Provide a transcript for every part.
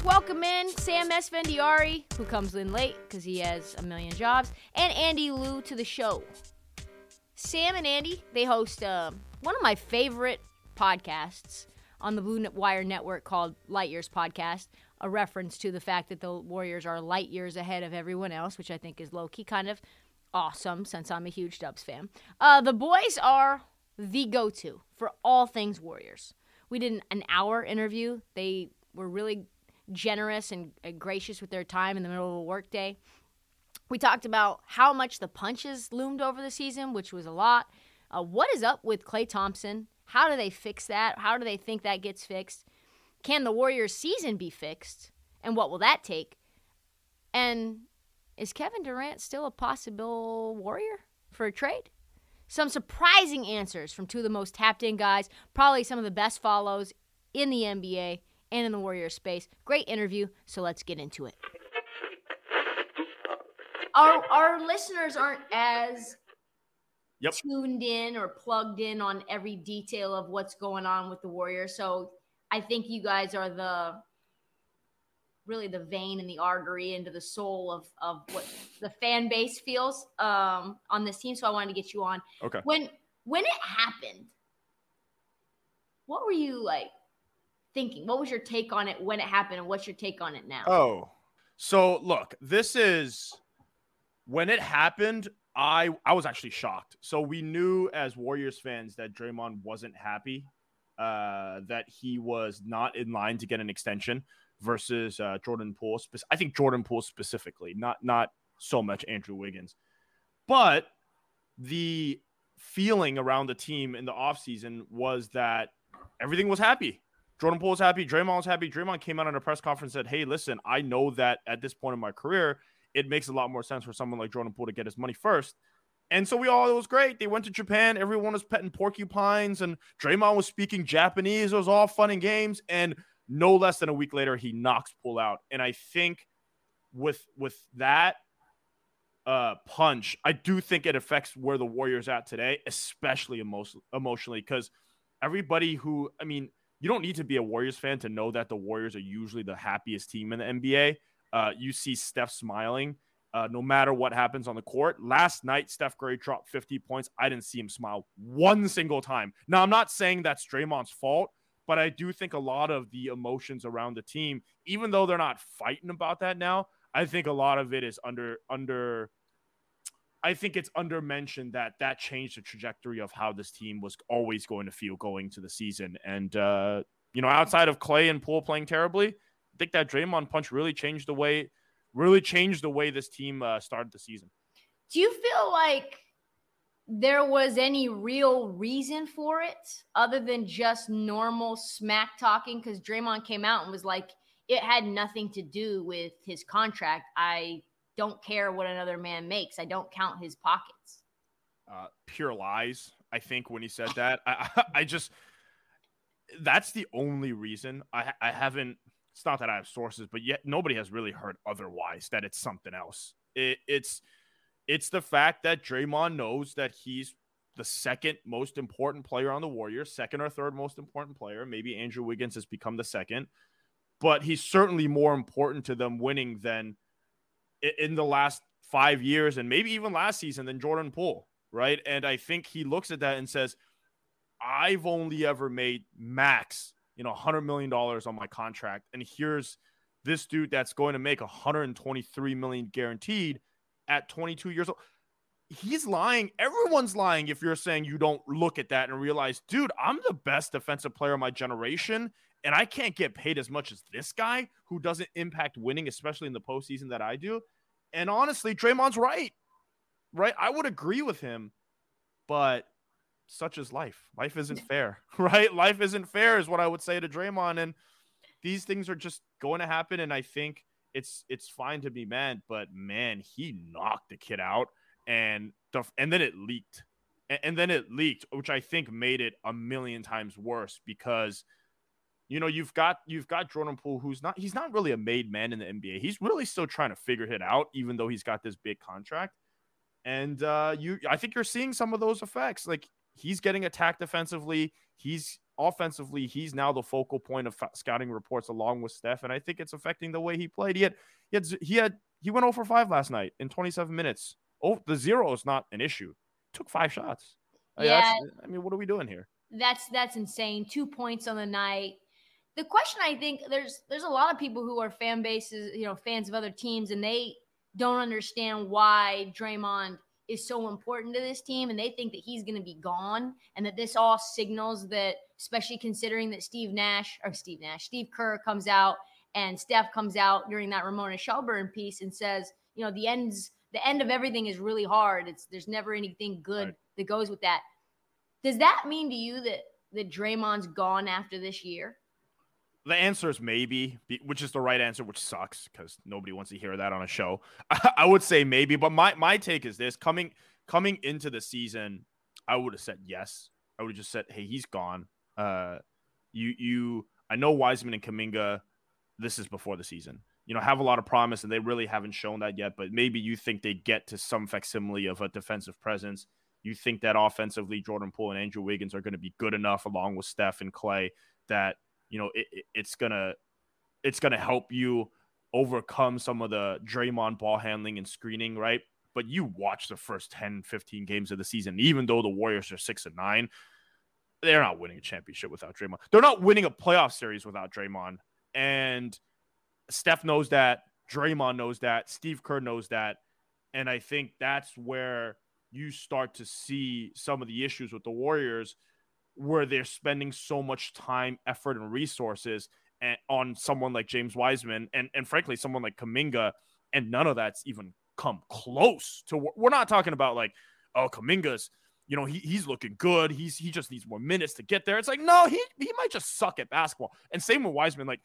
Let's welcome in Sam Esfandiari, who comes in late because he has a million jobs, and Andy Liu to the show. Sam and Andy, they host uh, one of my favorite podcasts on the Blue Wire Network called Light Years Podcast, a reference to the fact that the Warriors are light years ahead of everyone else, which I think is low key kind of awesome since I'm a huge Dubs fan. Uh, the boys are the go to for all things Warriors. We did an hour interview. They were really generous and, gracious with their time in the middle of a workday. We talked about how much the punches loomed over the season, which was a lot. Uh, what is up with Klay Thompson? How do they fix that? How do they think that gets fixed? Can the Warriors' season be fixed? And what will that take? And is Kevin Durant still a possible Warrior for a trade? Some surprising answers from two of the most tapped in guys, probably some of the best follows in the NBA and in the Warrior space. Great interview, so let's get into it. Our, our listeners aren't as Yep. tuned in or plugged in on every detail of what's going on with the warrior. So I think you guys are the really the vein and the artery into the soul of of what the fan base feels um, on this team. So I wanted to get you on. Okay. When when it happened, what were you like thinking? What was your take on it when it happened, and what's your take on it now? Oh, so look, this is when it happened. I I was actually shocked. So we knew as Warriors fans that Draymond wasn't happy, uh, that he was not in line to get an extension versus uh, Jordan Poole. Spe- I think Jordan Poole specifically, not not so much Andrew Wiggins, but the feeling around the team in the offseason was that everything was happy. Jordan Poole was happy. Draymond was happy. Draymond came out on a press conference and said, Hey, listen, I know that at this point in my career, it makes a lot more sense for someone like Jordan Poole to get his money first. And so we all, it was great. They went to Japan. Everyone was petting porcupines, and Draymond was speaking Japanese. It was all fun and games. And no less than a week later, he knocks Poole out. And I think with with that uh, punch, I do think it affects where the Warriors at today, especially emo- emotionally, because everybody who, I mean, you don't need to be a Warriors fan to know that the Warriors are usually the happiest team in the NBA. Uh, you see Steph smiling uh, no matter what happens on the court. Last night, Steph Curry dropped 50 points. I didn't see him smile one single time. Now, I'm not saying that's Draymond's fault, but I do think a lot of the emotions around the team, even though they're not fighting about that now, I think a lot of it is under under. I think it's under mentioned that that changed the trajectory of how this team was always going to feel going to the season. And uh, you know, outside of Klay and Poole playing terribly, I think that Draymond punch really changed the way, really changed the way this team uh, started the season. Do you feel like there was any real reason for it other than just normal smack talking? Because Draymond came out and was like, it had nothing to do with his contract. I don't care what another man makes. I don't count his pockets. Uh, pure lies. I think when he said that, I, I just that's the only reason I, I haven't. It's not that I have sources, but yet nobody has really heard otherwise that it's something else. It, it's it's the fact that Draymond knows that he's the second most important player on the Warriors, second or third most important player. Maybe Andrew Wiggins has become the second. but he's certainly more important to them winning than in the last five years and maybe even last season than Jordan Poole, right? And I think he looks at that and says, I've only ever made max, you know, $100 million on my contract. And here's this dude that's going to make 123 million guaranteed at 22 years old. He's lying. Everyone's lying if you're saying you don't look at that and realize, dude, I'm the best defensive player of my generation, and I can't get paid as much as this guy who doesn't impact winning, especially in the postseason that I do. And honestly, Draymond's right. Right? I would agree with him, but such is life. Life isn't fair, right? Life isn't fair, is what I would say to Draymond. And these things are just going to happen. And I think it's it's fine to be mad, but man, he knocked the kid out, and the, and then it leaked, and, and then it leaked, which I think made it a million times worse because you know, you've got you've got Jordan Poole, who's not he's not really a made man in the NBA. He's really still trying to figure it out, even though he's got this big contract. And uh, you, I think you're seeing some of those effects. Like he's getting attacked defensively. He's offensively. He's now the focal point of scouting reports, along with Steph. And I think it's affecting the way he played. He had he had he had he went over 5 last night in 27 minutes. Oh, the zero is not an issue. Took five shots. Uh, yeah. I mean, what are we doing here? That's that's insane. Two points on the night the question I think there's there's a lot of people who are fan bases, you know, fans of other teams, and they don't understand why Draymond is so important to this team, and they think that he's going to be gone, and that this all signals that, especially considering that Steve Nash or Steve Nash, Steve Kerr comes out and Steph comes out during that Ramona Shelburne piece and says, you know, the ends the end of everything is really hard. It's there's never anything good right. that goes with that. Does that mean to you that that Draymond's gone after this year? The answer is maybe, which is the right answer, which sucks because nobody wants to hear that on a show. I would say maybe, but my my take is this: coming coming into the season, I would have said yes. I would have just said, "Hey, he's gone." Uh, you you, I know Wiseman and Kuminga. This is before the season. You know, have a lot of promise, and they really haven't shown that yet. But maybe you think they get to some facsimile of a defensive presence. You think that offensively, Jordan Poole and Andrew Wiggins are going to be good enough, along with Steph and Clay, that you know, it, it's gonna it's gonna help you overcome some of the Draymond ball handling and screening, right? But you watch the first 10, 15 games of the season, even though the Warriors are six and nine, they're not winning a championship without Draymond. They're not winning a playoff series without Draymond. And Steph knows that. Draymond knows that. Steve Kerr knows that. And I think that's where you start to see some of the issues with the Warriors where they're spending so much time, effort, and resources and, on someone like James Wiseman and, and frankly, someone like Kuminga, and none of that's even come close to. We're not talking about like, oh, Kuminga's, you know, he, he's looking good. He's he just needs more minutes to get there. It's like, no, he he might just suck at basketball. And same with Wiseman, like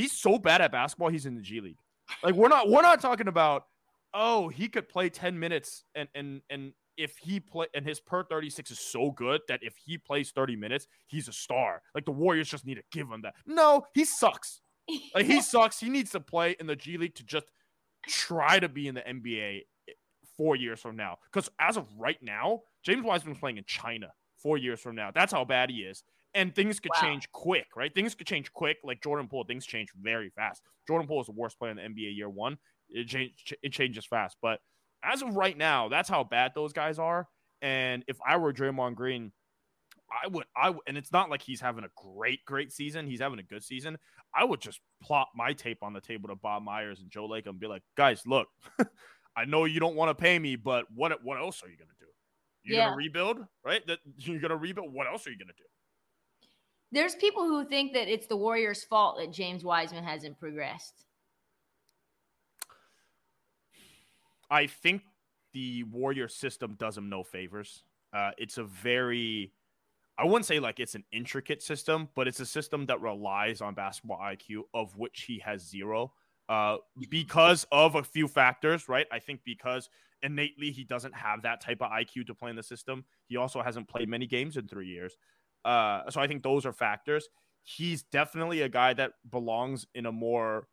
he's so bad at basketball, he's in the G League. Like we're not we're not talking about, oh, he could play 10 minutes and and and if he play and his per 36 is so good that if he plays 30 minutes, he's a star. Like the Warriors just need to give him that. No, he sucks. Like he sucks. He needs to play in the G League to just try to be in the NBA four years from now. Because as of right now, James Wiseman's playing in China four years from now. That's how bad he is. And things could wow. change quick, right? Things could change quick. Like Jordan Poole, things change very fast. Jordan Poole is the worst player in the NBA year one. It, change, it changes fast. But as of right now, that's how bad those guys are. And if I were Draymond Green, I would, I and it's not like he's having a great, great season. He's having a good season. I would just plop my tape on the table to Bob Myers and Joe Lake and be like, guys, look, I know you don't want to pay me, but what, what else are you gonna do? You're yeah. gonna rebuild, right? That you're gonna rebuild. What else are you gonna do? There's people who think that it's the Warriors' fault that James Wiseman hasn't progressed. I think the Warrior system does him no favors. Uh, it's a very, I wouldn't say like it's an intricate system, but it's a system that relies on basketball IQ, of which he has zero. Uh, because of a few factors, right? I think because innately he doesn't have that type of IQ to play in the system. He also hasn't played many games in three years. Uh, so I think those are factors. He's definitely a guy that belongs in a more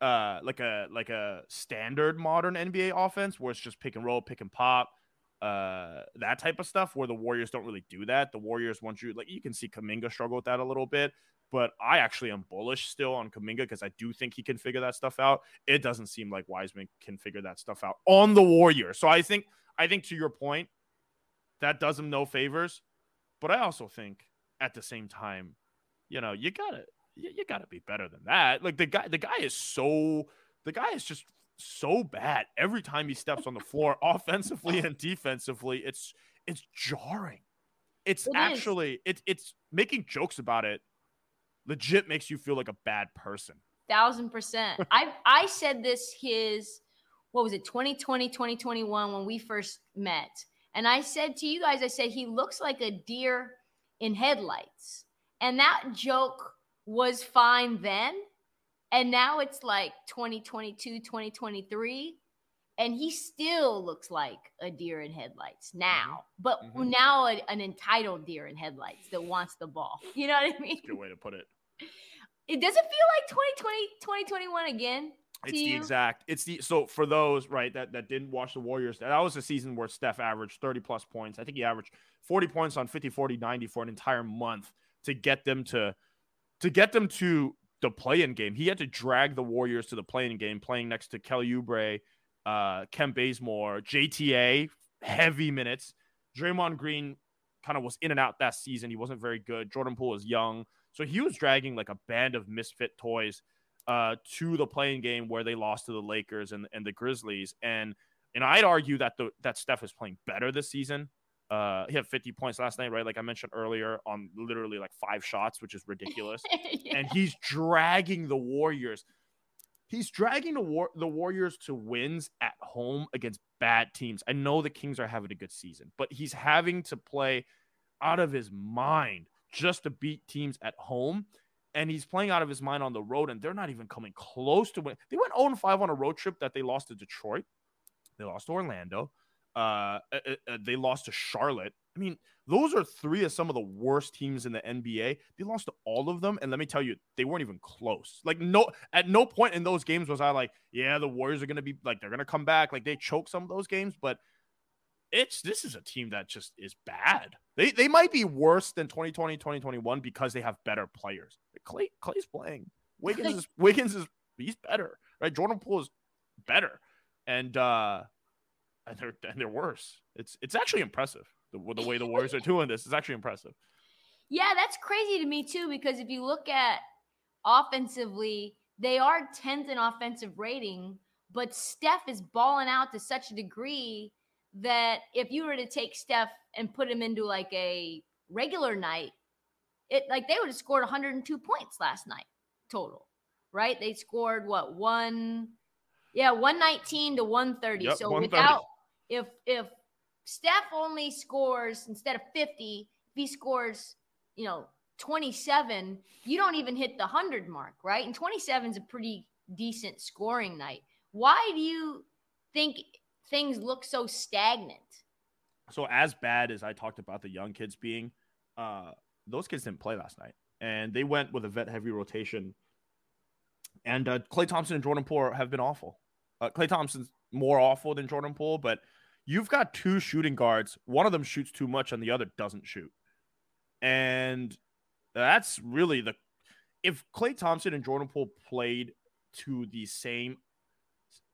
uh like a like a standard modern NBA offense where it's just pick and roll, pick and pop, uh that type of stuff where the Warriors don't really do that. The Warriors want you like you can see Kuminga struggle with that a little bit. but I actually am bullish still on Kuminga because I do think he can figure that stuff out. It doesn't seem like Wiseman can figure that stuff out on the Warriors. So I think I think to your point, that does him no favors. But I also think at the same time, you know, you gotta you, you gotta be better than that. Like the guy, the guy is so the guy is just so bad every time he steps on the floor, offensively and defensively. It's it's jarring. It's It actually it's it's making jokes about it. Legit makes you feel like a bad person. thousand percent. I I said this his what was it 2020 2021 when we first met, and I said to you guys, I said he looks like a deer in headlights, and that joke was fine then, and now it's like 2022 2023. And he still looks like a deer in headlights now, but Mhm. now a- an entitled deer in headlights that wants the ball. You know what I mean? Good way to put it. It doesn't feel like 2020, 2021 again? It's the exact. It's the so for those right that that didn't watch the Warriors. That was a season where Steph averaged 30 plus points. I think he averaged 40 points on 50 40 90 for an entire month to get them to to get them to the play-in game. He had to drag the Warriors to the play-in game playing next to Kelly Oubre, uh Kent Bazemore, JTA, heavy minutes. Draymond Green kind of was in and out that season. He wasn't very good. Jordan Poole is young. So he was dragging like a band of misfit toys uh, to the play-in game where they lost to the Lakers and, and the Grizzlies. And and I'd argue that the that Steph is playing better this season. Uh, he had 50 points last night, right? Like I mentioned earlier, on literally like five shots, which is ridiculous. Yeah. and he's dragging the Warriors. He's dragging the war the Warriors to wins at home against bad teams. I know the Kings are having a good season, but he's having to play out of his mind just to beat teams at home. And he's playing out of his mind on the road, and they're not even coming close to win. They went 0 5 on a road trip that they lost to Detroit. They lost to Orlando. Uh, uh, uh, they lost to Charlotte. I mean, those are three of some of the worst teams in the NBA. They lost to all of them, and let me tell you, they weren't even close. Like no, at no point in those games was I like, yeah, the Warriors are gonna be like they're gonna come back. Like they choke some of those games, but it's this is a team that just is bad. They they might be worse than 2020, 2021 because they have better players. Klay Klay's playing. Wiggins is Wiggins is he's better, right? Jordan Poole is better, and uh, and they're and they're worse. It's it's actually impressive the, the way the Warriors are doing this. is actually impressive. Yeah, that's crazy to me too, because if you look at offensively, they are 10th in offensive rating, but Steph is balling out to such a degree that if you were to take Steph and put him into like a regular night, it like they would have scored 102 points last night total, right? They scored what one, yeah, 119 to 130. Yep, so 130. without if if Steph only scores instead of 50, if he scores, you know, 27, you don't even hit the 100 mark, right? And 27 is a pretty decent scoring night. Why do you think things look so stagnant? So as bad as I talked about the young kids being, uh, those kids didn't play last night, and they went with a vet heavy rotation. And uh, Klay Thompson and Jordan Poole have been awful. Uh, Klay Thompson's more awful than Jordan Poole, but you've got two shooting guards. One of them shoots too much, and the other doesn't shoot. And that's really the if Klay Thompson and Jordan Poole played to the same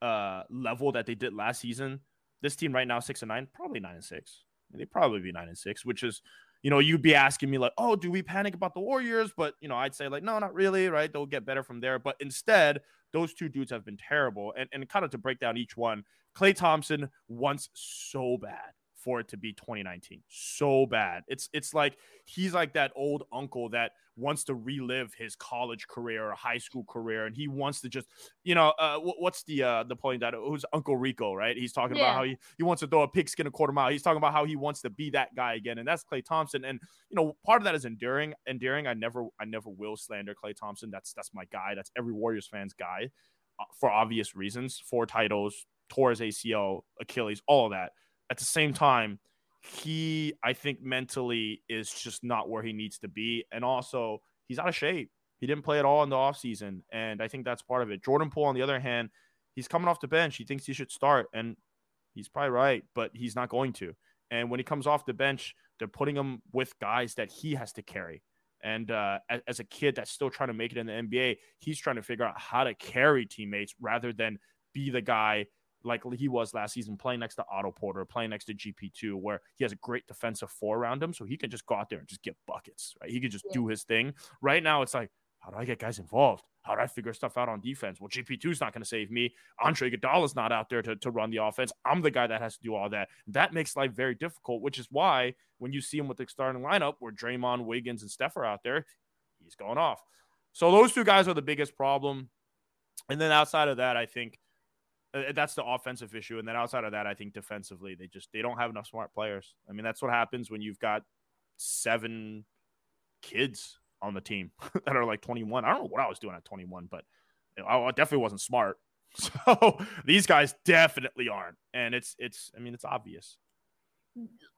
uh, level that they did last season, this team right now six and nine, probably nine and six. They'd probably be nine and six, which is, you know, you'd be asking me like, oh, do we panic about the Warriors? But you know, I'd say like, no, not really, right? They'll get better from there. But instead, those two dudes have been terrible. And and kind of to break down each one, Klay Thompson wants so bad for it to be 2019. So bad. It's it's like he's like that old uncle that wants to relive his college career or high school career, and he wants to just, you know, uh, wh- what's the uh the point that who's Uncle Rico, right? He's talking Yeah. about how he, he wants to throw a pigskin a quarter mile. He's talking about how he wants to be that guy again, and that's Klay Thompson. And you know, part of that is enduring. Enduring. I never I never will slander Klay Thompson. That's that's my guy. That's every Warriors fan's guy, uh, for obvious reasons. Four titles, his ACL, Achilles, all of that. At the same time, he I think mentally is just not where he needs to be, and also he's out of shape. He didn't play at all in the offseason, and I think that's part of it. Jordan Poole, on the other hand, he's coming off the bench. He thinks he should start, and he's probably right, but he's not going to. And when he comes off the bench, they're putting him with guys that he has to carry. And uh, as, as a kid that's still trying to make it in the NBA, he's trying to figure out how to carry teammates rather than be the guy like he was last season, playing next to Otto Porter, playing next to GP2, where he has a great defensive four around him, so he can just go out there and just get buckets, right? He can just yeah. do his thing. Right now, it's like, how do I get guys involved? How do I figure stuff out on defense? Well, GP2 is not going to save me. Andre Iguodala's not out there to, to run the offense. I'm the guy that has to do all that. That makes life very difficult, which is why when you see him with the starting lineup where Draymond, Wiggins, and Steph are out there, he's going off. So those two guys are the biggest problem. And then outside of that, I think Uh, uh, that's the offensive issue. And then outside of that, I think defensively, they just they don't have enough smart players. I mean, that's what happens when you've got seven kids on the team that are like 21. I don't know what I was doing at 21, but I definitely wasn't smart. So these guys definitely aren't. And it's it's I mean, it's obvious.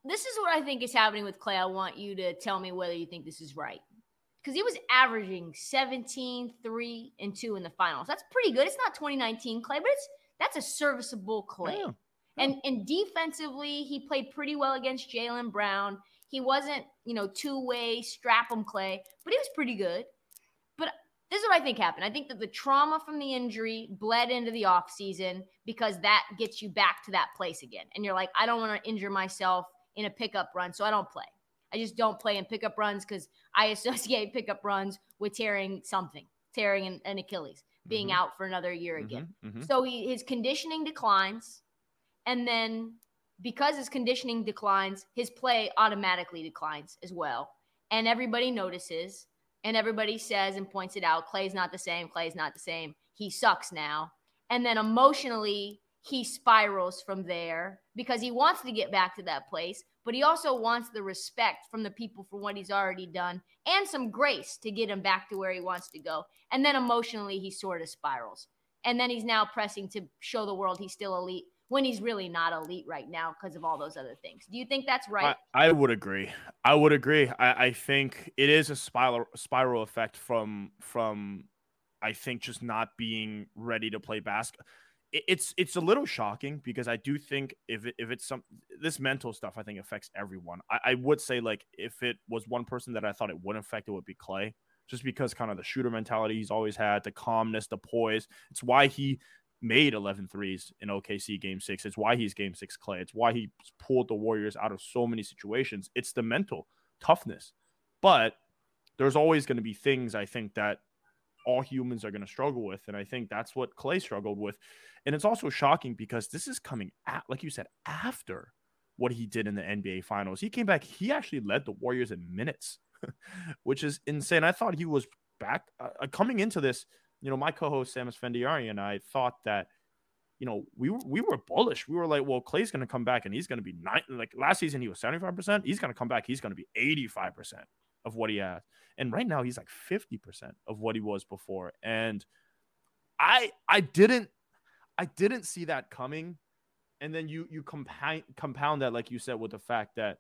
This is what I think is happening with Klay. I want you to tell me whether you think this is right because he was averaging 17, 3, and 2 in the finals. That's pretty good. It's not 2019 Klay, but it's that's a serviceable Klay. Yeah. And and defensively, he played pretty well against Jaylen Brown. He wasn't, you know, two-way strap him Klay, but he was pretty good. But this is what I think happened. I think that the trauma from the injury bled into the offseason because that gets you back to that place again. And you're like, I don't want to injure myself in a pickup run, so I don't play. I just don't play in pickup runs because I associate pickup runs with tearing something, tearing an, an Achilles, being mm-hmm. out for another year mm-hmm. again. Mm-hmm. So he, his conditioning declines. And then because his conditioning declines, his play automatically declines as well. And everybody notices and everybody says and points it out Klay's not the same. Klay's not the same. He sucks now. And then emotionally, he spirals from there because he wants to get back to that place, but he also wants the respect from the people for what he's already done and some grace to get him back to where he wants to go. And then emotionally, he sort of spirals. And then he's now pressing to show the world he's still elite when he's really not elite right now because of all those other things. Do you think that's right? I, I would agree. I would agree. I, I think it is a spiral spiral effect from from I think just not being ready to play basketball it's it's a little shocking because I do think if it, if it's some this mental stuff I think affects everyone. I, I, would say like if it was one person that I thought it wouldn't affect, it would be Klay, just because kind of the shooter mentality he's always had, the calmness, the poise. It's why he made 11 threes in OKC game six. It's why he's game six Klay. It's why he pulled the Warriors out of so many situations. It's the mental toughness, but there's always going to be things I think that all humans are going to struggle with. And I think that's what Klay struggled with. And it's also shocking because this is coming at, like you said, after what he did in the NBA finals. He came back, he actually led the Warriors in minutes, which is insane. I thought he was back uh, uh coming into this. You know, my co-host Samus Esfandiari and I thought that, you know, we were we were bullish. We were like, well, Klay's going to come back and he's going to be nine. Like last season, he was seventy five percent. He's going to come back. He's going to be eighty five percent of what he has. And right now, he's like fifty percent of what he was before. And I I didn't I didn't see that coming. And then you you compound compound that, like you said, with the fact that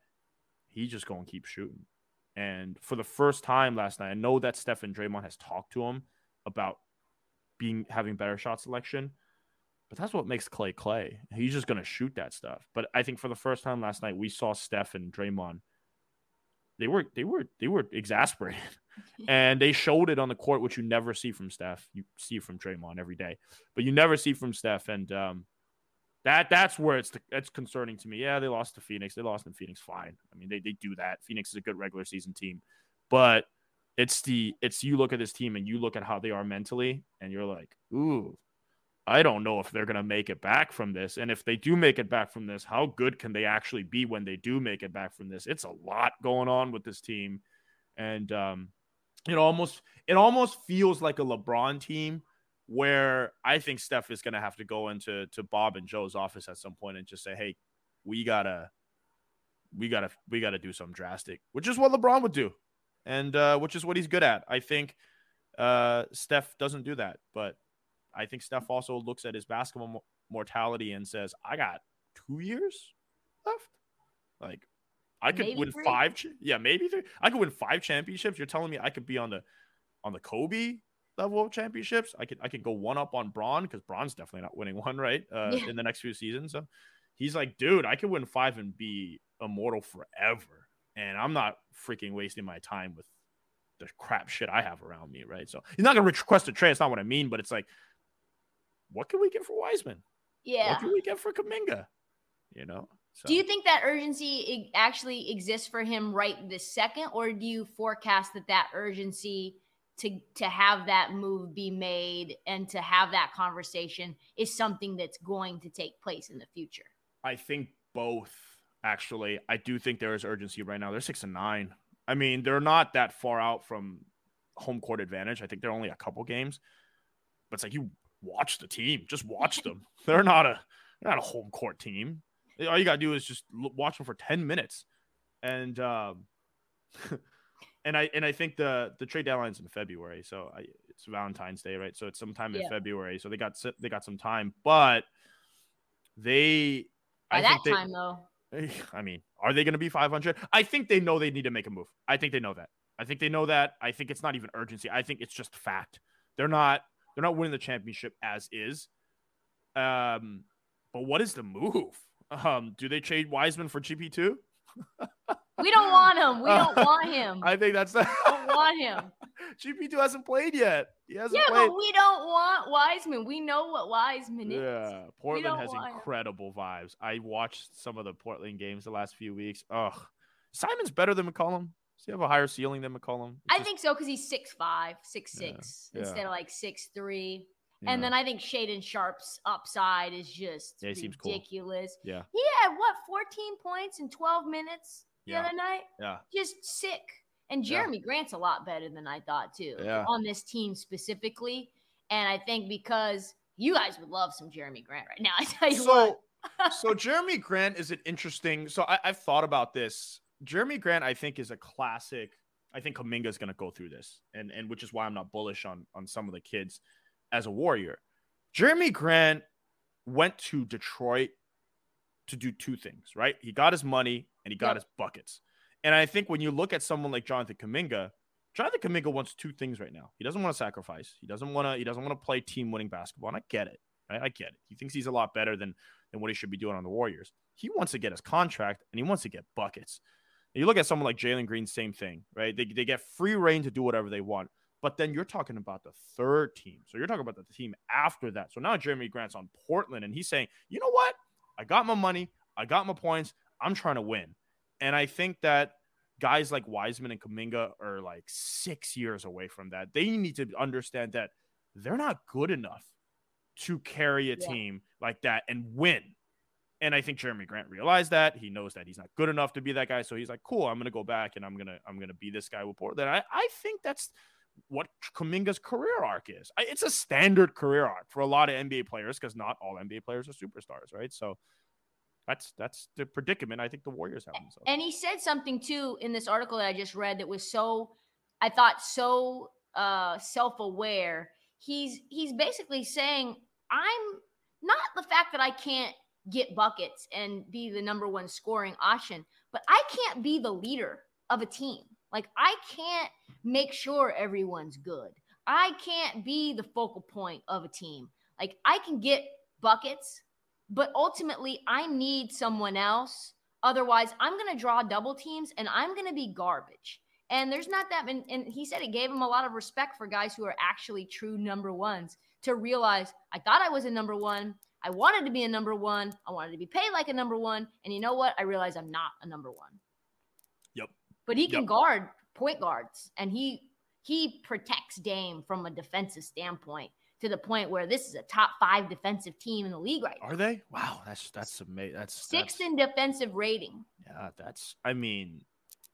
he's just to keep shooting. And for the first time last night, I know that Stephen Draymond has talked to him about being having better shot selection, but that's what makes Klay Klay. He's just going to shoot that stuff. But I think for the first time last night, we saw Steph and Draymond. They were they were they were exasperated, and they showed it on the court, which you never see from Steph. You see from Draymond every day, but you never see from Steph. And um, that that's where it's it's concerning to me. Yeah, they lost to Phoenix. They lost in Phoenix. Fine. I mean, they they do that. Phoenix is a good regular season team, but it's the it's you look at this team and you look at how they are mentally, and you're like, ooh, I don't know if they're gonna make it back from this. And if they do make it back from this, how good can they actually be when they do make it back from this? It's a lot going on with this team, and um, it almost it almost feels like a LeBron team where I think Steph is going to have to go into to Bob and Joe's office at some point and just say, "Hey, we gotta, we gotta, we gotta do something drastic," which is what LeBron would do, and uh, which is what he's good at. I think uh, Steph doesn't do that, but I think Steph also looks at his basketball mortality and says, "I got two years left. Like, I could maybe win three. five. yeah, maybe three. I could win five championships. You're telling me I could be on the on the Kobe level of championships? I could I could go one up on Bron because Bron's definitely not winning one right uh, yeah. in the next few seasons. So he's like, dude, I could win five and be immortal forever, and I'm not freaking wasting my time with the crap shit I have around me, right? So he's not gonna request a trade. It's not what I mean, but it's like, what can we get for Wiseman? Yeah. What can we get for Kuminga? You know. So. Do you think that urgency actually exists for him right this second, or do you forecast that that urgency to to have that move be made and to have that conversation is something that's going to take place in the future? I think both. Actually, I do think there is urgency right now. They're six and nine. I mean, they're not that far out from home court advantage. I think they're only a couple games, but it's like you watch the team, just watch them. they're not a they're not a home court team. All you gotta do is just watch them for ten minutes, and um, and I and I think the the trade deadline's in February, so I, it's Valentine's Day, right? So it's sometime in yeah. February, so they got they got some time, but they by I that time they, though. I mean, are they going to be 500? I think they know they need to make a move. I think they know that. I think they know that. I think it's not even urgency. I think it's just fact. They're not they're not winning the championship as is. Um, but what is the move? Um, do they trade Wiseman for GP2? we don't want him. We don't want him. I think that's the We don't want him. GP2 hasn't played yet. He hasn't yeah, played. but we don't want Wiseman. We know what Wiseman is. Yeah, Portland has incredible him. vibes. I watched some of the Portland games the last few weeks. Ugh, Simon's better than McCollum. Does he have a higher ceiling than McCollum? It's I just... think so because he's six five, six six yeah. instead yeah. of like six three. Yeah. And then I think Shaedon Sharpe's upside is just yeah, ridiculous. Cool. Yeah. He had what, 14 points in 12 minutes the yeah. other night? Yeah. Just sick. And Jerami. Grant's a lot better than I thought too. Yeah. On this team specifically. And I think because you guys would love some Jerami Grant right now. I tell you so, what. so Jerami Grant is an interesting. So I, I've thought about this. Jerami Grant, I think, is a classic. I think Kuminga is going to go through this, and and which is why I'm not bullish on on some of the kids as a Warrior. Jerami Grant went to Detroit to do two things, right? He got his money and he got his buckets. And I think when you look at someone like Jonathan Kuminga, Jonathan Kuminga wants two things right now. He doesn't want to sacrifice. He doesn't want to. He doesn't want to play team winning basketball. And I get it. Right? I get it. He thinks he's a lot better than than what he should be doing on the Warriors. He wants to get his contract and he wants to get buckets. And you look at someone like Jalen Green, same thing, right? They, they get free reign to do whatever they want. But then you're talking about the third team. So you're talking about the team after that. So now Jerami Grant's on Portland and he's saying, you know what? I got my money. I got my points. I'm trying to win. And I think that guys like Wiseman and Kuminga are like six years away from that. They need to understand that they're not good enough to carry a yeah. team like that and win. And I think Jerami Grant realized that. He knows that he's not good enough to be that guy. So he's like, cool, I'm gonna go back and I'm gonna I'm gonna be this guy with Portland. I, I think that's what Kuminga's career arc is. It's a standard career arc for a lot of NBA players because not all NBA players are superstars, right? So that's that's the predicament I think the Warriors have themselves. And he said something too in this article that I just read that was so I thought so uh self-aware. He's he's basically saying I'm not the fact that I can't get buckets and be the number one scoring option, but I can't be the leader of a team. Like I can't make sure everyone's good. I can't be the focal point of a team. Like I can get buckets, but ultimately I need someone else. Otherwise, I'm going to draw double teams and I'm going to be garbage. And there's not that many. And he said it gave him a lot of respect for guys who are actually true number ones to realize I thought I was a number one. I wanted to be a number one. I wanted to be paid like a number one. And you know what? I realize I'm not a number one. Yep. But he can yep. guard point guards and he he protects Dame from a defensive standpoint to the point where this is a top five defensive team in the league right now. Are they? Wow, that's that's amazing. That's sixth that's, in defensive rating. Yeah, that's. I mean,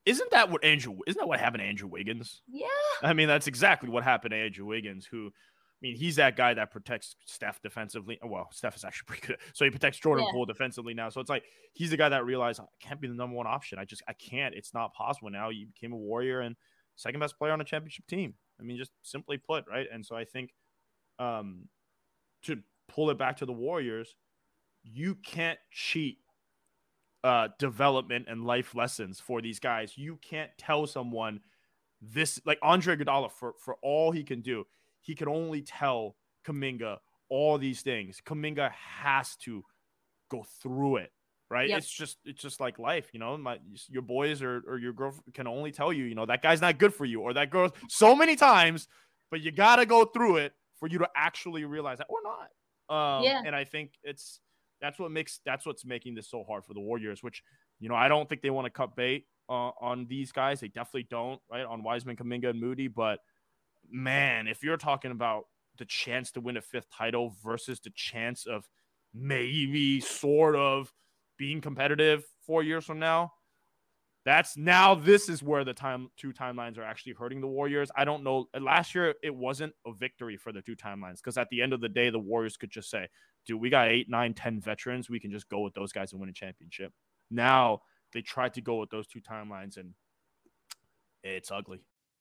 isn't that what Andrew? Isn't that what happened to Andrew Wiggins? Yeah. I mean, that's exactly what happened to Andrew Wiggins, who mean, he's that guy that protects Steph defensively. Well, Steph is actually pretty good. So he protects Jordan yeah. Poole defensively now. So it's like he's the guy that realized I can't be the number one option. I just I can't. It's not possible now. You became a warrior and second best player on a championship team. I mean, just simply put, right? And so I think um to pull it back to the Warriors, you can't cheat uh development and life lessons for these guys. You can't tell someone this like Andre Iguodala for for all he can do he could only tell Kuminga all these things. Kuminga has to go through it, right? Yep. It's just it's just like life, you know. My your boys or or your girl can only tell you, you know, that guy's not good for you or that girl so many times, but you got to go through it for you to actually realize that or not. Um, Yeah. and I think it's that's what makes that's what's making this so hard for the Warriors, which you know I don't think they want to cut bait uh, on these guys. They definitely don't, right? On Wiseman, Kuminga, and Moody. But man, if you're talking about the chance to win a fifth title versus the chance of maybe sort of being competitive four years from now, that's now this is where the time two timelines are actually hurting the Warriors. I don't know. Last year it wasn't a victory for the two timelines because at the end of the day, the Warriors could just say, dude, we got eight, nine, ten veterans. We can just go with those guys and win a championship. Now they tried to go with those two timelines and it's ugly.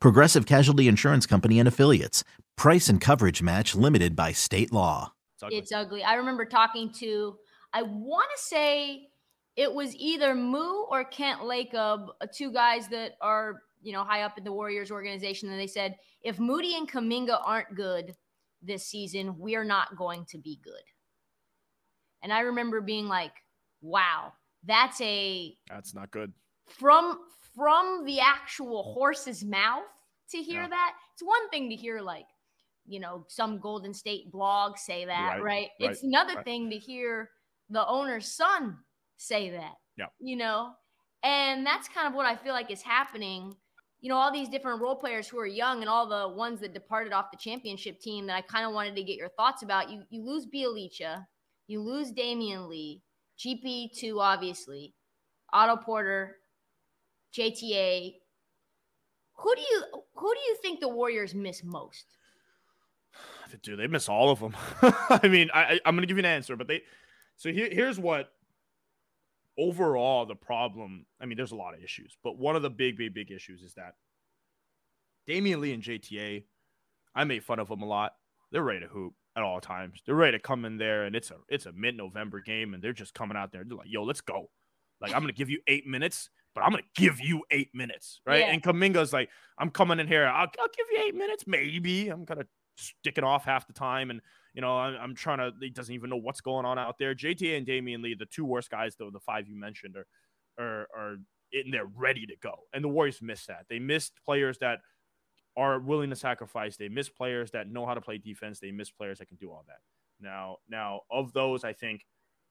Progressive Casualty Insurance Company and Affiliates. Price and coverage match limited by state law. It's ugly. It's ugly. I remember talking to, I want to say it was either Moo or Kirk Lacob, uh, two guys that are, you know, high up in the Warriors organization. And they said, if Moody and Kuminga aren't good this season, we are not going to be good. And I remember being like, wow, that's a That's not good. from from the actual horse's mouth to hear Yeah. that it's one thing to hear like you know some golden state blog say that Right, right, right, it's another right. thing to hear the owner's son say that Yeah. you know and that's kind of what i feel like is happening you know all these different role players who are young and all the ones that departed off the championship team that i kind of wanted to get your thoughts about you you lose Bjelica, you lose Damion Lee, GP2 obviously, Otto Porter, JTA. Who do you who do you think the Warriors miss most? Dude, they miss all of them. I mean, I, I'm going to give you an answer, but they. So here, here's what. Overall, the problem. I mean, there's a lot of issues, but one of the big, big, big issues is that Damion Lee and JTA. I made fun of them a lot. They're ready to hoop at all times. They're ready to come in there, and it's a it's a mid November game, and they're just coming out there. They're like, "Yo, let's go!" Like I'm going to give you eight minutes, but I'm to give you eight minutes, right? Yeah. And Kuminga's like, "I'm coming in here. I'll, I'll give you eight minutes, maybe." I'm kind of sticking off half the time, and you know, I'm, I'm trying to. He doesn't even know what's going on out there. JTA and Damion Lee, the two worst guys, though, the five you mentioned, are are are in there ready to go, and the Warriors missed that. They missed players that are willing to sacrifice. They miss players that know how to play defense. They miss players that can do all that. Now, now of those, I think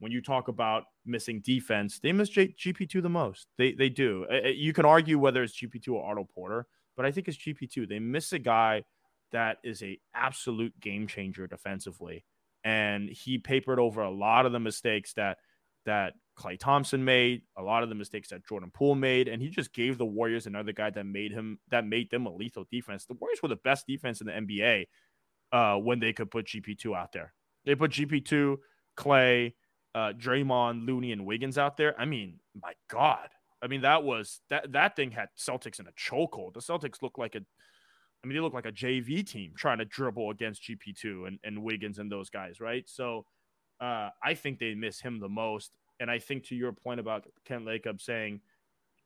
when you talk about missing defense, they miss J- GP2 the most. They they do. You can argue whether it's GP2 or Otto Porter, but I think it's GP2. They miss a guy that is a absolute game changer defensively, and he papered over a lot of the mistakes that that Klay Thompson made, a lot of the mistakes that Jordan Poole made, and he just gave the Warriors another guy that made him that made them a lethal defense. The Warriors were the best defense in the NBA uh, when they could put GP2 out there. They put GP2, Clay, uh, Draymond, Looney, and Wiggins out there. I mean, my God. I mean, that was that that thing had Celtics in a chokehold. The Celtics look like a I mean, they look like a JV team trying to dribble against GP2 and, and Wiggins and those guys, right? So uh, I think they miss him the most. And I think to your point about Kirk Lacob saying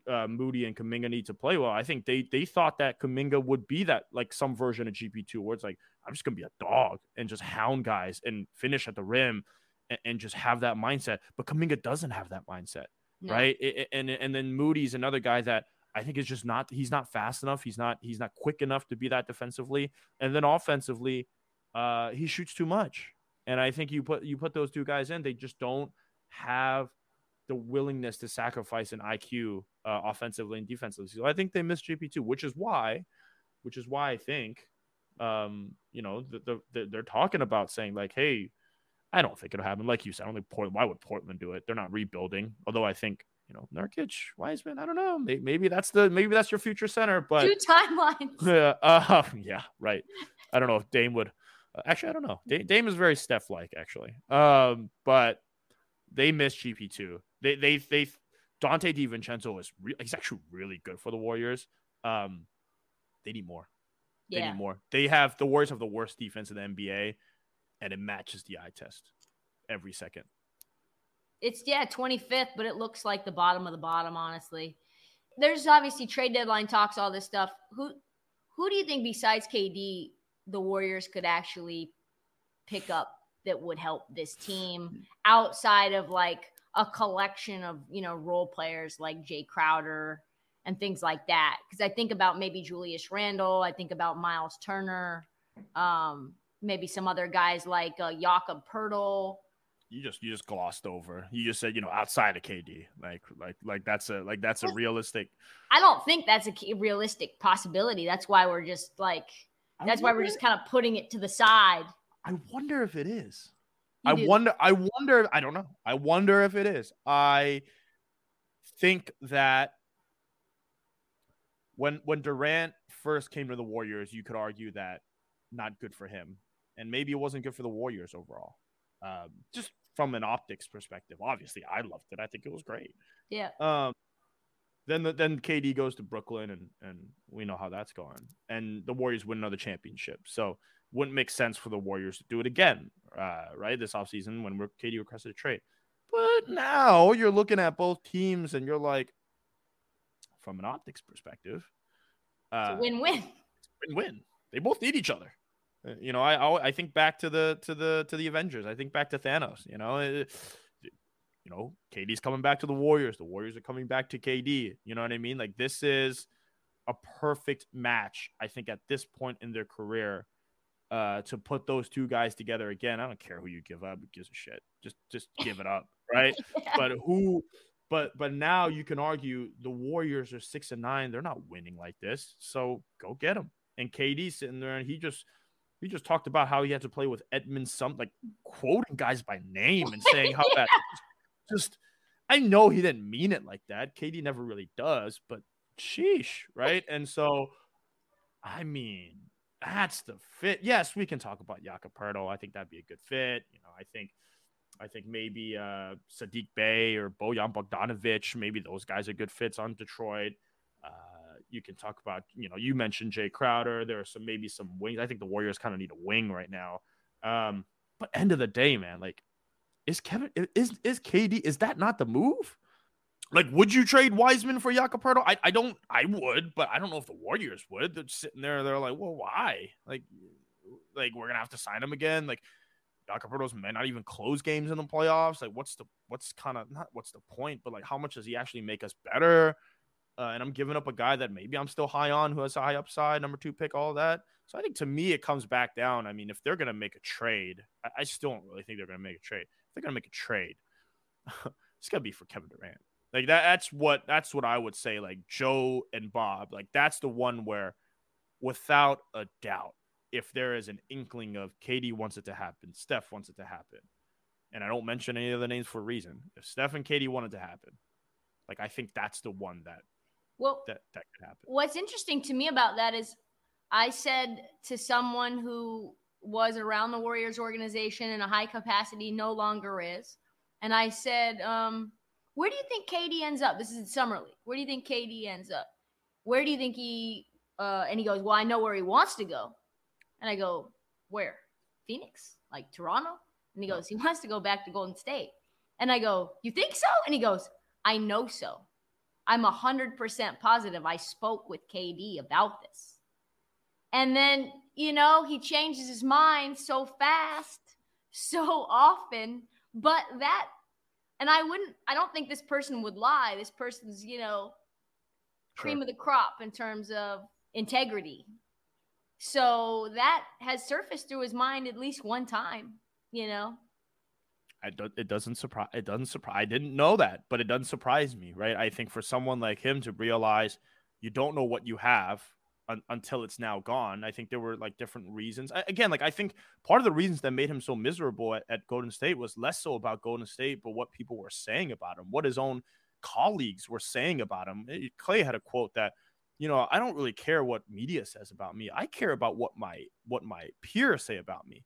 uh, Moody and Kuminga need to play well. I think they they thought that Kuminga would be that like some version of GP two, where it's like I'm just gonna be a dog and just hound guys and finish at the rim and, and just have that mindset. But Kuminga doesn't have that mindset, no. right? It, and and then Moody's another guy that I think is just not he's not fast enough. He's not he's not quick enough to be that defensively. And then offensively, uh, he shoots too much. And I think you put you put those two guys in, they just don't have the willingness to sacrifice an IQ uh, offensively and defensively. So I think they missed GP2, which is why, which is why I think, um, you know, the, the, the, they're talking about saying like, hey, I don't think it'll happen. Like you said, I don't think Portland. Why would Portland do it? They're not rebuilding. Although I think you know Nurkic, Wiseman. I don't know. Maybe, maybe that's the maybe that's your future center. But two timelines. Yeah. Uh, yeah. Right. I don't know if Dame would. Uh, actually, I don't know. Dame, Dame is very Steph like actually. Um, but they miss GP two. They they they Donte DiVincenzo is re- he's actually really good for the Warriors. Um, they need more. They yeah. need more. They have the Warriors have the worst defense in the NBA, and it matches the eye test every second. It's yeah, 25th, but it looks like the bottom of the bottom, honestly. There's obviously trade deadline talks, all this stuff. Who who do you think besides KD the Warriors could actually pick up that would help this team outside of like a collection of you know role players like Jay Crowder and things like that. Because I think about maybe Julius Randle, I think about Miles Turner, um, maybe some other guys like uh, Jakob Poeltl. You just you just glossed over. You just said you know outside of KD, like like like that's a like that's a realistic. I don't think that's a realistic possibility. That's why we're just like that's why we're just kind of putting it to the side. I wonder if it is. I wonder. I wonder. I don't know. I wonder if it is. I think that when when Durant first came to the Warriors, you could argue that not good for him, and maybe it wasn't good for the Warriors overall. Um, just from an optics perspective, obviously, I loved it. I think it was great. Yeah. Um, then the, then KD goes to Brooklyn, and and we know how that's going. And the Warriors win another championship. So wouldn't make sense for the Warriors to do it again, uh, right? This offseason when we're KD requested a trade. But now you're looking at both teams and you're like, from an optics perspective, uh, win-win. Win-win. They both need each other. Uh, you know, I I think back to the to the to the Avengers. I think back to Thanos. You know, it, you know, KD's coming back to the Warriors. The Warriors are coming back to KD. You know what I mean? Like this is a perfect match. I think at this point in their career uh, to put those two guys together again. I don't care who you give up; it gives a shit. Just just give it up, right? yeah. But who? But but now you can argue the Warriors are six and nine. They're not winning like this, so go get them. And KD sitting there, and he just he just talked about how he had to play with Edmond, some like quoting guys by name and saying how that just. I know he didn't mean it like that. KD never really does, but sheesh, right? And so, I mean, that's the fit. Yes, we can talk about Jakob Poeltl. I think that'd be a good fit. You know, I think I think maybe uh Saddiq Bey or Bojan Bogdanovic, maybe those guys are good fits on Detroit. Uh, you can talk about, you know, you mentioned Jay Crowder. There are some maybe some wings. I think the Warriors kind of need a wing right now. Um, but end of the day, man, like is Kevin is is KD is that not the move? Like, would you trade Wiseman for Jakob Poeltl? I, I don't. I would, but I don't know if the Warriors would. They're sitting there. They're like, well, why? Like, like we're gonna have to sign him again. Like, Jakob Poeltl's may not even close games in the playoffs. Like, what's the what's kind of not what's the point? But like, how much does he actually make us better? Uh, and I'm giving up a guy that maybe I'm still high on, who has a high upside, number two pick, all that. So I think to me, it comes back down. I mean, if they're gonna make a trade, I, I still don't really think they're gonna make a trade. If they're gonna make a trade, it's gonna be for Kevin Durant. Like that that's what that's what I would say like Joe and Bob. Like that's the one where without a doubt if there is an inkling of KD wants it to happen, Steph wants it to happen. And I don't mention any of the names for a reason. If Steph and KD wanted to happen, like I think that's the one that well that that could happen. What's interesting to me about that is I said to someone who was around the Warriors organization in a high capacity, no longer is. And I said, um, where do you think KD ends up? This is in summer league. Where do you think KD ends up? Where do you think he? Uh, and he goes, well, I know where he wants to go. And I go, where? Phoenix, like Toronto. And he goes, he wants to go back to Golden State. And I go, you think so? And he goes, I know so. I'm 100% positive I spoke with KD about this. And then, you know, he changes his mind so fast, so often, but that and I wouldn't I don't think this person would lie. This person's, you know, cream Sure. of the crop in terms of integrity. So that has surfaced through his mind at least one time, you know. I don't, it doesn't surprise it doesn't surprise I didn't know that, but it doesn't surprise me, right? I think for someone like him to realize you don't know what you have un- until it's now gone. I think there were like different reasons. I, again, like I think part of the reasons that made him so miserable at, at Golden State was less so about Golden State, but what people were saying about him, what his own colleagues were saying about him. Eh, Klay had a quote that, you know, I don't really care what media says about me. I care about what my what my peers say about me.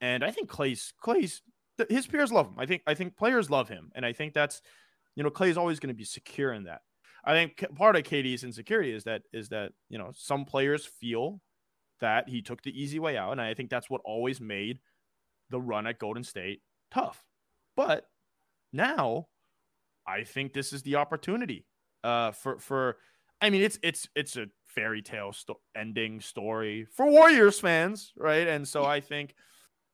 And I think Klay's Klay's th- his peers love him. I think I think players love him, and I think that's you know Klay is always going to be secure in that. I think part of KD's insecurity is that is that you know some players feel that he took the easy way out, and I think that's what always made the run at Golden State tough. But now, I think this is the opportunity uh, for for. I mean, it's it's it's a fairy tale sto- ending story for Warriors fans, right? And so I think,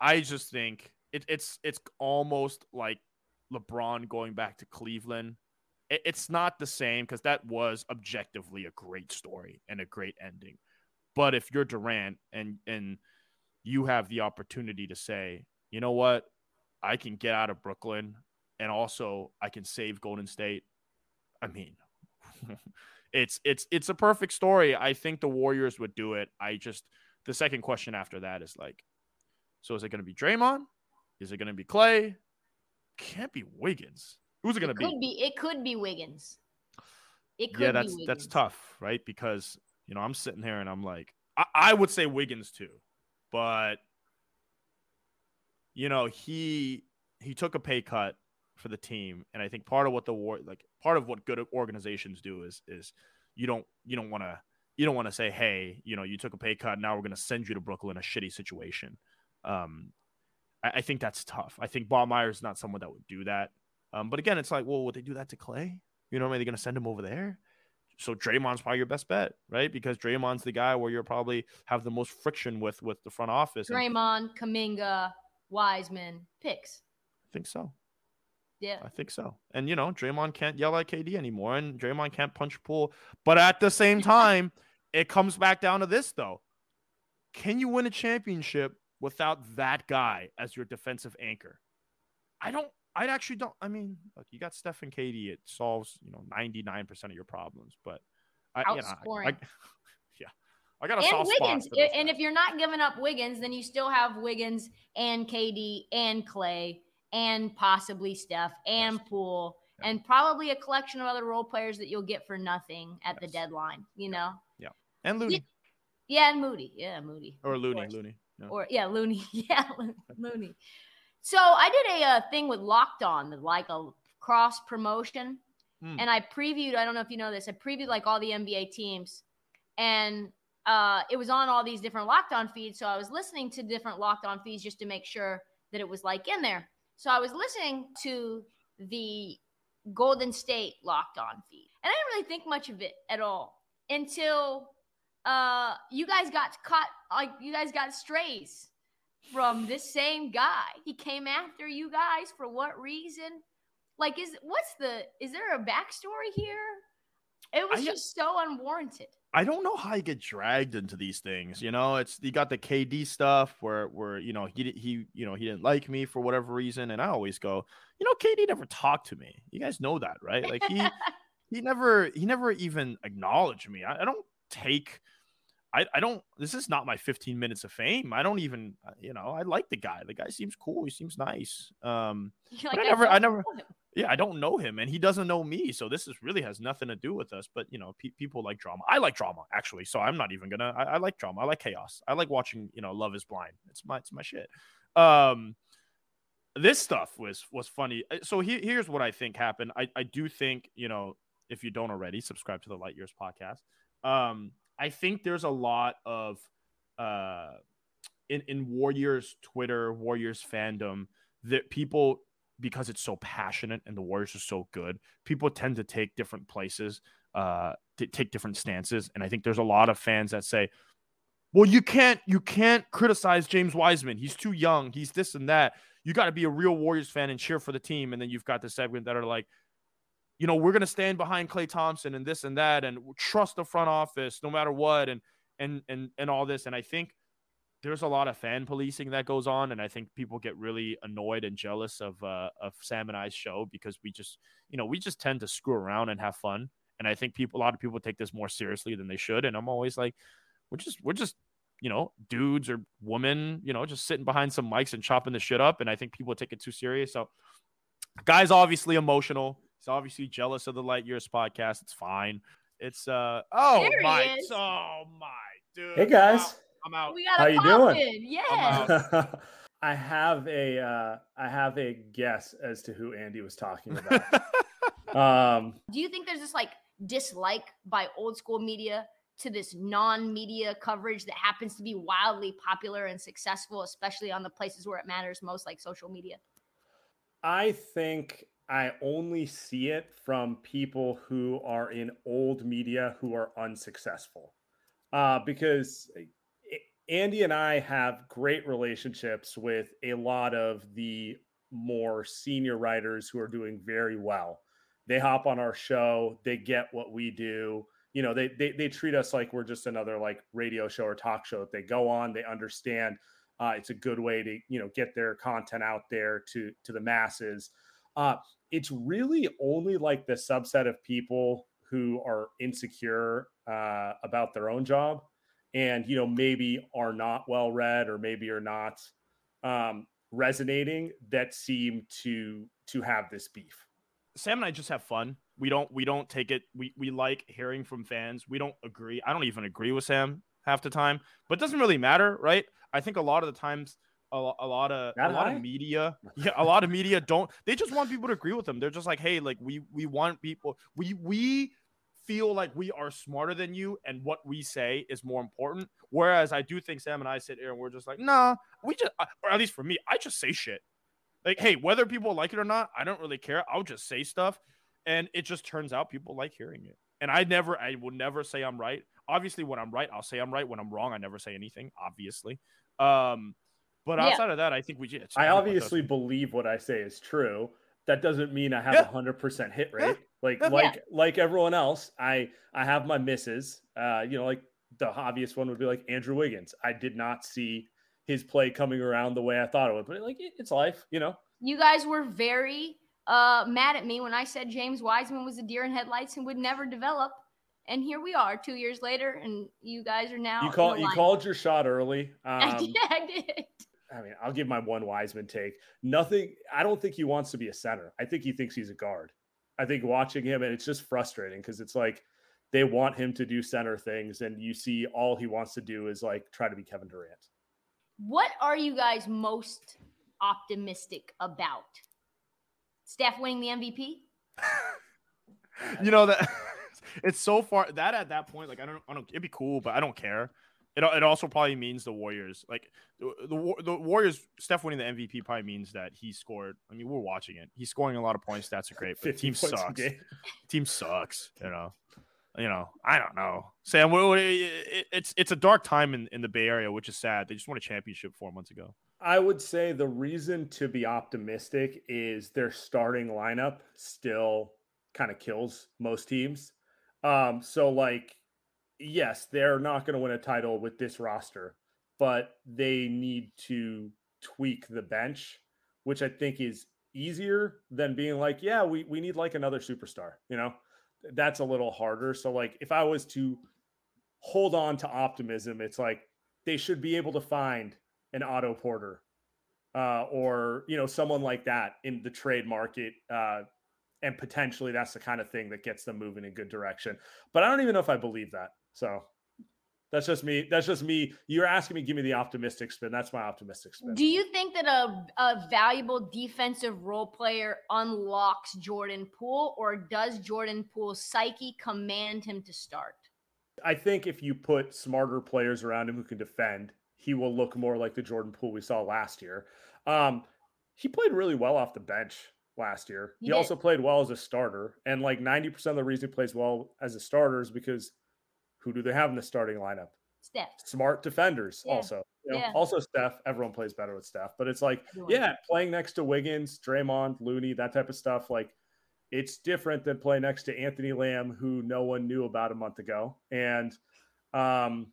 I just think it, it's it's almost like LeBron going back to Cleveland. It, it's not the same because that was objectively a great story and a great ending. But if you're Durant and and you have the opportunity to say, you know what, I can get out of Brooklyn and also I can save Golden State. I mean, it's it's it's a perfect story. I think the Warriors would do it. I just the second question after that is like, so is it going to be Draymond? Is it going to be Klay? Can't be Wiggins. Who's it going to It could be? be it could be Wiggins. It could Yeah, that's that's tough, right? Because you know I'm sitting here and I'm like, I, I would say Wiggins too, but you know he he took a pay cut for the team, and I think part of what the war like part of what good organizations do is is you don't you don't want to you don't want to say, hey, you know, you took a pay cut, now we're going to send you to Brooklyn, in a shitty situation. Um, I, I think that's tough. I think Bob Myers is not someone that would do that. Um, but again, it's like, well, would they do that to Klay? You know, are they going to send him over there? So Draymond's probably your best bet, right? Because Draymond's the guy where you'll probably have the most friction with with the front office. And Draymond, Kuminga, Wiseman, picks. I think so. Yeah. I think so. And you know, Draymond can't yell at KD anymore, and Draymond can't punch Poole. But at the same time, it comes back down to this though: Can you win a championship without that guy as your defensive anchor? I don't. I actually don't. I mean, look, you got Steph and KD. It solves you know ninety nine percent of your problems. But I, you know, I, I, Outscoring. yeah, I got a And Wiggins. spot. for those And guys. if you're not giving up Wiggins, then you still have Wiggins and KD and Klay and possibly Steph and Yes. Poole Yeah. and probably a collection of other role players that you'll get for nothing at the deadline, you know? Yeah, and Looney Yeah, and Moody. Yeah, Moody. or Looney. Looney. No. Or yeah, Looney. Yeah, Looney. So I did a uh, thing with Locked On, like a cross promotion, Hmm. and I previewed. I don't know if you know this. I previewed like all the NBA teams, and uh, it was on all these different Locked On feeds. So I was listening to different Locked On feeds just to make sure that it was like in there. So I was listening to the Golden State Locked On feed, and I didn't really think much of it at all until uh you guys got caught like you guys got strays from this same guy he came after you guys for what reason like is what's the is there a backstory here it was I- just so unwarranted I don't know how you get dragged into these things. You know, it's you got the KD stuff where where you know he he you know he didn't like me for whatever reason, and I always go, you know, KD never talked to me. You guys know that, right? Like he he never he never even acknowledged me. I, I don't take. I, I don't this is not my 15 minutes of fame i don't even uh, you know i like the guy the guy seems cool he seems nice um You're But I never- I don't never- yeah, I don't know him, and he doesn't know me. So this is really has nothing to do with us. But you know, pe- people like drama. I like drama actually, so I'm not even gonna. I, I like drama. I like chaos. I like watching. You know, Love Is Blind. It's my it's my shit. Um, this stuff was was funny. Uh, So he, here's what I think happened. I I do think you know if you don't already subscribe to the Light Years podcast. Um, I think there's a lot of uh in in Warriors Twitter, Warriors fandom that people because it's so passionate and the Warriors are so good, people tend to take different places, uh, to take different stances. And I think there's a lot of fans that say, well, you can't you can't criticize James Wiseman. He's too young. He's this and that. You got to be a real Warriors fan and cheer for the team. And then you've got the segment that are like, you know, we're gonna stand behind Klay Thompson and this and that, and trust the front office no matter what, and and and and all this. And I think there's a lot of fan policing that goes on, and I think people get really annoyed and jealous of uh, of Sam and I's show because we just, you know, we just tend to screw around and have fun. And I think people, a lot of people take this more seriously than they should. And I'm always like, we're just, we're just, you know, dudes or women, you know, just sitting behind some mics and chopping the shit up. And I think people take it too serious. So, guy's obviously emotional. He's obviously jealous of the Light Years podcast. It's fine. It's uh oh There he my is. oh my dude. Hey guys. I'm out. We got How you doing? in. Yeah. I have a uh, I have a guess as to who Andy was talking about. um, Do you think there's this like dislike by old school media to this non-media coverage that happens to be wildly popular and successful, especially on the places where it matters most, like social media? I think I only see it from people who are in old media who are unsuccessful. Uh, because Andy and I have great relationships with a lot of the more senior writers who are doing very well. They hop on our show, they get what we do. You know, they they, they treat us like we're just another like radio show or talk show that they go on, they understand uh, it's a good way to you know get their content out there to to the masses. Uh, it's really only like the subset of people who are insecure uh, about their own job and you know maybe are not well read or maybe are not um, resonating that seem to to have this beef. Sam and I just have fun. We don't we don't take it. We we like hearing from fans. We don't agree. I don't even agree with Sam half the time, but it doesn't really matter, right? I think a lot of the times a, a lot of That a lot high? of media, yeah, a lot of media don't. They just want people to agree with them. They're just like, hey, like we we want people. We we feel like we are smarter than you, and what we say is more important. Whereas I do think Sam and I sit here and we're just like, nah, we just, or at least for me, I just say shit. Like, hey, whether people like it or not, I don't really care. I'll just say stuff, and it just turns out people like hearing it. And I never, I will never say I'm right. Obviously, when I'm right, I'll say I'm right. When I'm wrong, I never say anything. Obviously, um, but Yeah. outside of that, I think we just. I obviously believe what I say is true. That doesn't mean I have a hundred percent hit Yeah. rate. Like Yeah. like like everyone else, I I have my misses. Uh, you know, like the obvious one would be like Andrew Wiggins. I did not see his play coming around the way I thought it would, but like it- it's life, you know. You guys were very uh, mad at me when I said James Wiseman was a deer in headlights and would never develop. And here we are, two years later, and you guys are now. You in call you called your shot early. I Um, did. I did. I mean, I'll give my one Wiseman take. Nothing. I don't think he wants to be a center. I think he thinks he's a guard. I think watching him, and it's just frustrating because it's like they want him to do center things, and you see all he wants to do is like try to be Kevin Durant. What are you guys most optimistic about? Steph winning the MVP? you know that it's so far that at that point, like I don't, I don't. It'd be cool, but I don't care. It, it also probably means the Warriors, like the, the the Warriors. Steph winning the MVP probably means that he scored. I mean, we're watching it. He's scoring a lot of points. Stats are great, but team sucks. Team sucks. You know. You know, I don't know, Sam. What, what, it, it's it's a dark time in, in the Bay Area, which is sad. They just won a championship four months ago. I would say the reason to be optimistic is their starting lineup still kind of kills most teams. Um, so like, yes, they're not going to win a title with this roster, but they need to tweak the bench, which I think is easier than being like, yeah, we we need like another superstar. You know, that's a little harder. So like, if I was to hold on to optimism, it's like they should be able to find an Otto Porter uh, or you know someone like that in the trade market, uh, and potentially that's the kind of thing that gets them moving in good direction. But I don't even know if I believe that. So that's just me. That's just me. You're asking me, give me the optimistic spin. That's my optimistic spin. Do you think that a, a valuable defensive role player unlocks Jordan Poole, or does Jordan Poole's psyche command him to start? I think if you put smarter players around him who can defend, he will look more like the Jordan Poole we saw last year. Um, he played really well off the bench last year. He He, also played well as a starter. And like 90% of the reason he plays well as a starter is because who do they have in the starting lineup? Steph. Smart defenders Yeah. also. You know, Yeah. Also Steph. Everyone plays better with Steph. But it's like, Everyone. yeah, playing next to Wiggins, Draymond, Looney, that type of stuff, like it's different than playing next to Anthony Lamb, who no one knew about a month ago. And um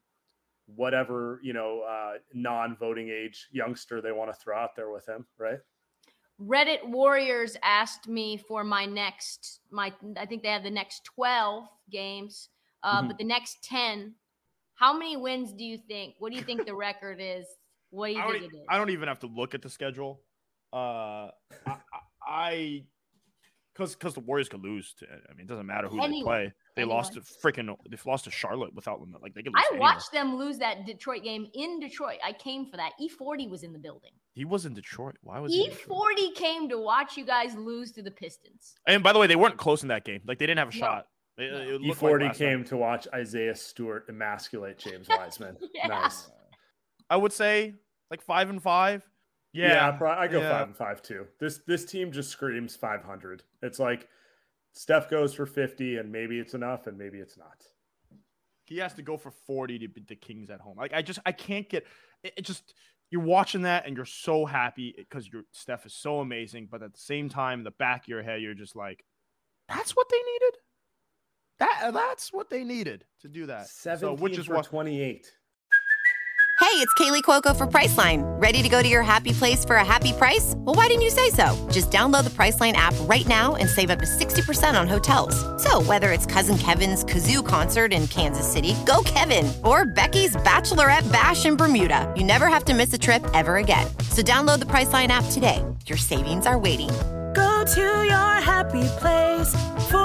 whatever, you know, uh non-voting age youngster they want to throw out there with him, right? Reddit Warriors asked me for my next my I think they have the next 12 games. Uh, Mhm. but the next 10 how many wins do you think? What do you think the record is? What do you I think it is? I don't even have to look at the schedule. Uh, I, because because the Warriors could lose. To, I mean, it doesn't matter who Anyone. they play. They lost to freaking. They've lost to Charlotte without them. Like they could lose. I anyone. watched them lose that Detroit game in Detroit. I came for that. E40 was in the building. He was in Detroit. Why was he? E40 came to watch you guys lose to the Pistons. And by the way, they weren't close in that game. Like they didn't have a No. shot. It, No. it E40 last time. came to watch Isaiah Stewart emasculate James Wiseman. Yeah. Nice. I would say like five and five. Yeah, Yeah, I go yeah. five and five too. This this team just screams 500. It's like Steph goes for 50, and maybe it's enough, and maybe it's not. he has to go for 40 to beat the Kings at home. Like I just I can't get it, it just you're watching that and you're so happy because your Steph is so amazing, but at the same time, the back of your head, you're just like, that's what they needed. That uh, that's what they needed to do that. 17 so which is for what 28. Hey, it's Kaley Cuoco for Priceline. Ready to go to your happy place for a happy price? Well, why didn't you say so? Just download the Priceline app right now and save up to 60% on hotels. So, whether it's Cousin Kevin's Kazoo concert in Kansas City, go Kevin, or Becky's Bachelorette Bash in Bermuda, you never have to miss a trip ever again. So, download the Priceline app today. Your savings are waiting. Go to your happy place for a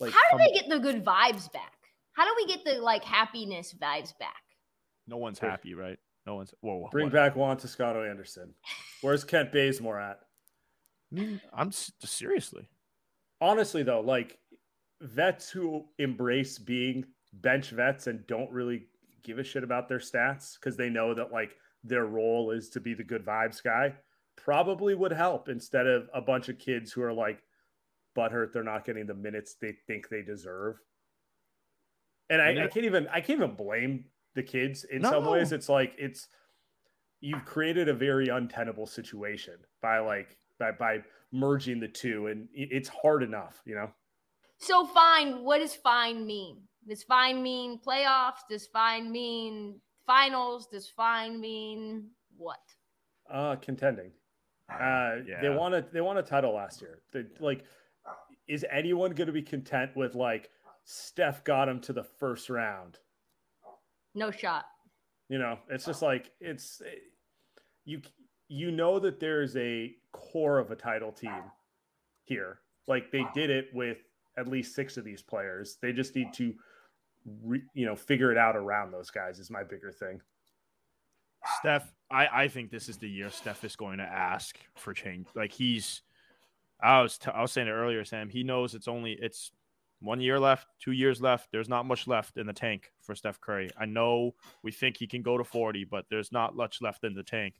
Like, How do they get the good vibes back? How do we get the like happiness vibes back? no one's happy, right? No one's whoa. bring what? back Juan Toscano Anderson? Where's Kent Bazemore at? I mean, I'm seriously. Honestly, though, like vets who embrace being bench vets and don't really give a shit about their stats because they know that like their role is to be the good vibes guy probably would help instead of a bunch of kids who are like butthurt they're not getting the minutes they think they deserve. And I, And I can't even I can't even blame the kids in some ways. It's like it's you've created a very untenable situation by like by by merging the two and it's hard enough, you know. So fine, what does fine mean? Does fine mean playoffs? Does fine mean finals? Does fine mean what? Uh contending. Uh yeah. they Yeah. want to they won a title last year. They, like is anyone going to be content with like Steph got him to the first round? No shot. You know, it's just like it's you you know that there's a core of a title team here. Like they did it with at least six of these players. They just need to re, you know figure it out around those guys is my bigger thing. Steph, I, I think this is the year Steph is going to ask for change. Like he's, I was t- I was saying it earlier, Sam. He knows it's only it's one year left, two years left. There's not much left in the tank for Steph Curry. I know we think he can go to 40, but there's not much left in the tank.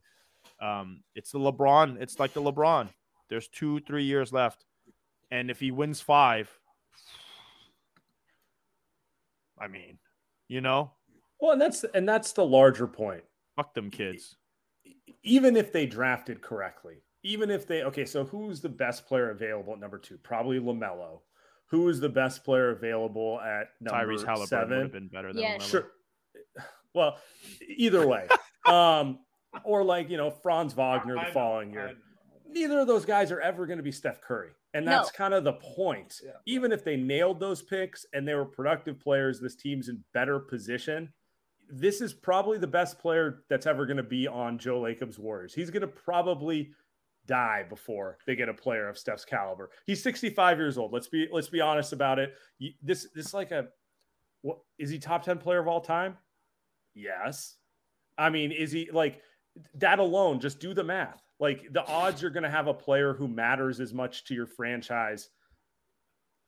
Um, it's the LeBron. It's like the LeBron. There's two, three years left, and if he wins five, I mean, you know, Well, and that's and that's the larger point. fuck them kids. even if they drafted correctly, even if they okay, so who's the best player available at number two? Probably Lamelo. Who is the best player available at number Tyrese Halliburton would seven? have been better than Yeah, LaMelo. Sure. Well, either way, um, or like you know Franz Wagner the following year. Neither of those guys are ever going to be Steph Curry, and No. that's kind of the point. Even if they nailed those picks and they were productive players, this team's in better position. this is probably the best player that's ever going to be on Joe Lacob's Warriors. He's going to probably die before they get a player of Steph's caliber. He's 65 years old. Let's be let's be honest about it. This this is like a what is he top 10 player of all time? Yes. I mean, is he like that alone? Just do the math. Like the odds you're going to have a player who matters as much to your franchise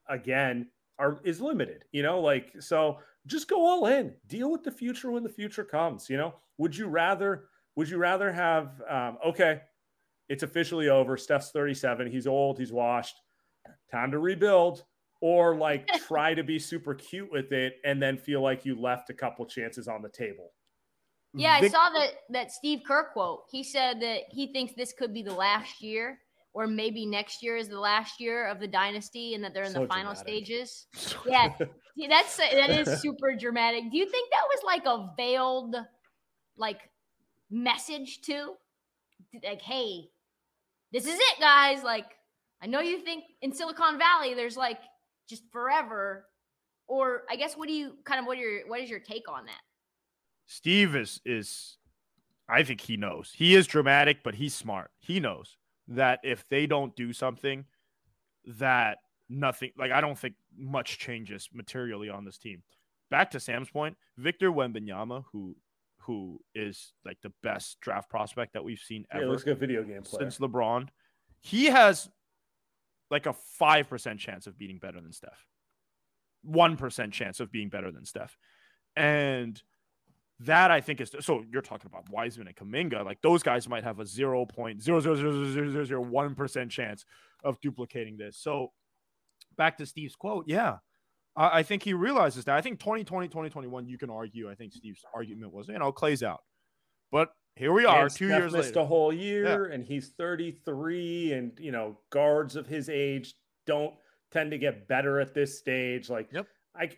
again are is limited, you know, like so just go all in. Deal with the future when the future comes, you know? Would you rather would you rather have um, okay, it's officially over. Steph's 37. He's old. He's washed. Time to rebuild. Or like try to be super cute with it and then feel like you left a couple chances on the table. Yeah, Vic- I saw that that Steve Kerr quote. He said that he thinks this could be the last year, or maybe next year is the last year of the dynasty, and that they're in so the final dramatic. stages. yeah, that's that is super dramatic. Do you think that was like a veiled, like, message too? Like, hey, this is it, guys. Like, I know you think in Silicon Valley there's like just forever, or I guess what do you kind of what are your what is your take on that? Steve is is I think he knows. He is dramatic, but he's smart. He knows that if they don't do something, that nothing like I don't think much changes materially on this team. Back to Sam's point, Victor Wembanyama, who who is like the best draft prospect that we've seen ever. Yeah, looks like video game player. Since LeBron. He has like a 5% chance of beating better than Steph. 1% chance of being better than Steph. And that I think is so you're talking about Wiseman and Kuminga, Like those guys might have a 0.0000001% chance of duplicating this. So back to Steve's quote, yeah, I, I think he realizes that. I think 2020, 2021, you can argue. I think Steve's argument was, you know, Klay's out. But here we are, and two Steph years missed later. a whole year, yeah. and he's 33, and you know, guards of his age don't tend to get better at this stage. Like, yep. I,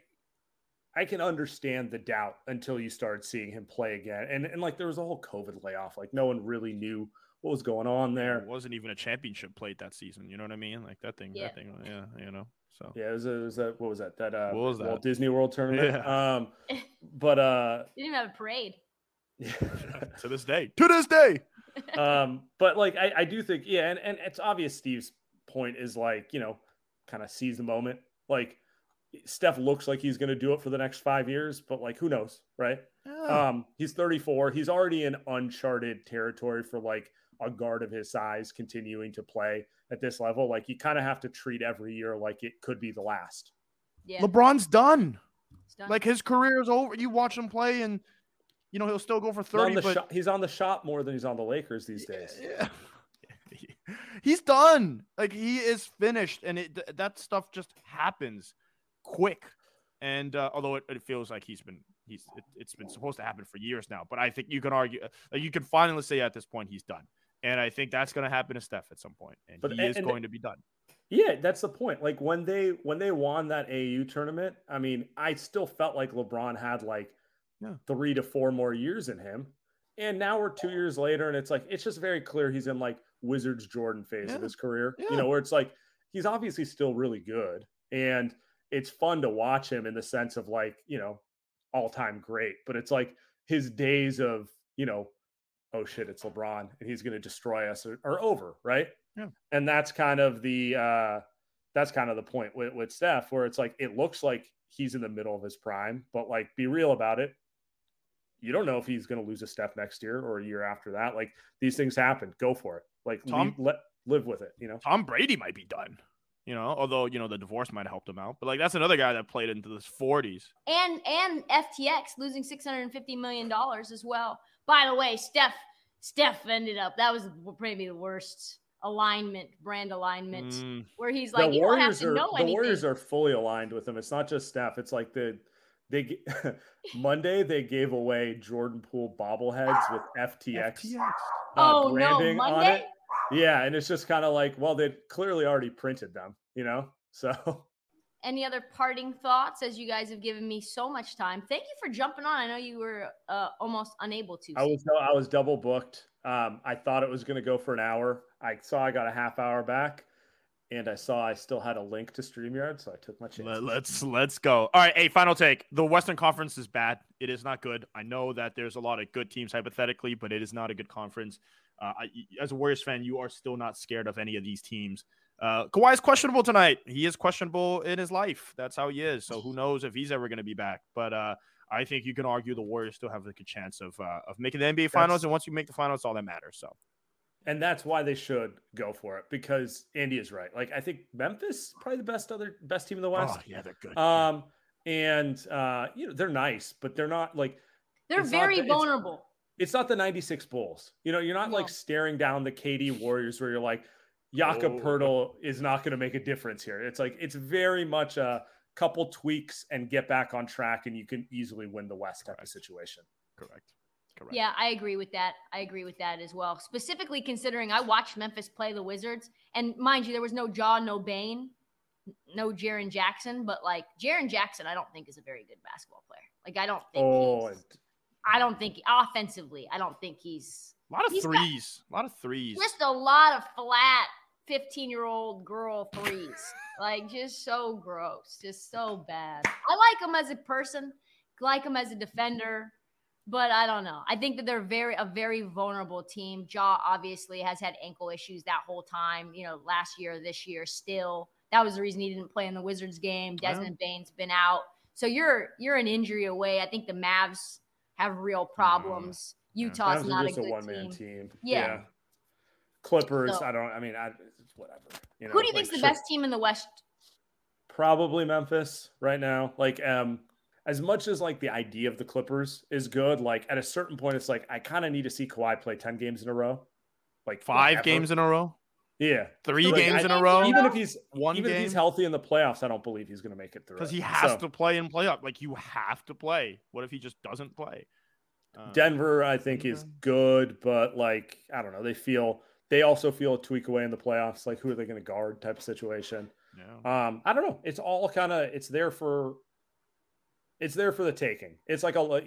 I can understand the doubt until you started seeing him play again, and and like there was a whole COVID layoff. Like, no one really knew what was going on there. It wasn't even a championship played that season. You know what I mean? Like that thing, yeah. that thing, yeah, you know. So yeah, it was, a, it was a, what was that? That uh, what was that? Walt Disney World tournament. Yeah. Um, but uh, you didn't have a parade. to this day, to this day. um, but like I, I do think, yeah, and, and it's obvious Steve's point is like, you know, kind of seize the moment. Like Steph looks like he's going to do it for the next five years, but like who knows, right? Yeah. Um, he's 34. He's already in uncharted territory for like a guard of his size continuing to play at this level. Like you kind of have to treat every year like it could be the last. Yeah. LeBron's done. done. Like his career is over. You watch him play, and you know he'll still go for thirty. He's but shot, he's on the shot more than he's on the Lakers these days. Yeah. he's done. Like he is finished, and it that stuff just happens quick. And uh, although it, it, feels like he's been he's it, has been supposed to happen for years now, but I think you can argue uh, you can finally say at this point he's done. And I think that's going to happen to Steph at some point, and but, he and, is going to be done. Yeah, that's the point. Like when they when they won that AU tournament, I mean, I still felt like LeBron had like yeah. three to four more years in him. And now we're two years later, and it's like it's just very clear he's in like Wizards Jordan phase yeah. of his career. Yeah. You know, where it's like he's obviously still really good, and it's fun to watch him in the sense of like you know all time great. But it's like his days of you know oh shit, it's LeBron and he's going to destroy us or, are, over, right? Yeah. And that's kind of the uh that's kind of the point with, with Steph, where it's like it looks like he's in the middle of his prime, but like be real about it. You don't know if he's going to lose a step next year or a year after that. Like these things happen. Go for it. Like Tom, leave, let live with it. You know, Tom Brady might be done. You know, although you know the divorce might have helped him out, but like that's another guy that played into his forties. And and FTX losing six hundred and fifty million dollars as well. By the way, Steph Steph ended up that was maybe the worst alignment, brand alignment, mm. where he's like, the you Warriors don't have to know are, anything. The Warriors are fully aligned with him. It's not just Steph. It's like the they Monday they gave away Jordan Poole bobbleheads with FTX, FTX. Uh, oh, branding no, on it. Yeah, and it's just kind of like, well, they clearly already printed them, you know. So any other parting thoughts as you guys have given me so much time thank you for jumping on i know you were uh, almost unable to i was i was double booked um, i thought it was going to go for an hour i saw i got a half hour back and I saw I still had a link to StreamYard, so I took my chance. Let- Let's let's go. All right, hey, final take. The Western Conference is bad. It is not good. I know that there's a lot of good teams hypothetically, but it is not a good conference. Uh, I, as a Warriors fan, you are still not scared of any of these teams. Uh, Kawhi is questionable tonight. He is questionable in his life. That's how he is. So who knows if he's ever going to be back? But uh, I think you can argue the Warriors still have like a chance of uh, of making the NBA Finals. That's- and once you make the finals, all that matters. So and that's why they should go for it because Andy is right. Like I think Memphis probably the best other best team in the West. oh yeah, they're good. Um, and uh, you know they're nice, but they're not like They're It's not very it's- vulnerable. it's not the '96 Bulls. You know, you're not No. like staring down the KD Warriors where you're like, Jakob Oh. Poeltl is not going to make a difference here. It's like it's very much a couple tweaks and get back on track, and you can easily win the West type of situation. Correct. Correct. Yeah, I agree with that. I agree with that as well. Specifically considering I watched Memphis play the Wizards, and mind you, there was no Ja, no Bane, no Jaren Jackson, but like Jaren Jackson, I don't think is a very good basketball player. Like I don't think. Oh, he's- and I don't think offensively. I don't think he's A lot of He's got- threes. a lot of threes. just a lot of flat 15 year old girl threes. like just so gross, just so bad. I like him as a person, like him as a defender, but I don't know. I think that they're very a very vulnerable team. Ja obviously has had ankle issues that whole time. You know, last year, this year, still. That was the reason he didn't play in the Wizards game. Yeah. Desmond Bane's been out, so you're you're an injury away. I think the Mavs have real mm-hmm. problems. Utah's Mavs are not a a, one man team. team. Yeah. Clippers. So- I don't. I mean, I, whatever. You know, Who do you like, think's the sure, best team in the West? Probably Memphis right now. Like, um, as much as like the idea of the Clippers is good, like at a certain point, it's like I kind of need to see Kawhi play ten games in a row, like Five forever. games in a row. Yeah, Three Like, games I- in a row. even if he's One even if he's healthy in the playoffs, I don't believe he's going to make it through. because he has So, to play and play up. Like you have to play. What if he just doesn't play? Uh, Denver, I think, is good, but like I don't know, they feel they also feel a tweak away in the playoffs. Like, who are they going to guard? Type of situation. yeah. Um, I don't know. It's all kind of it's there for it's there for the taking. It's like a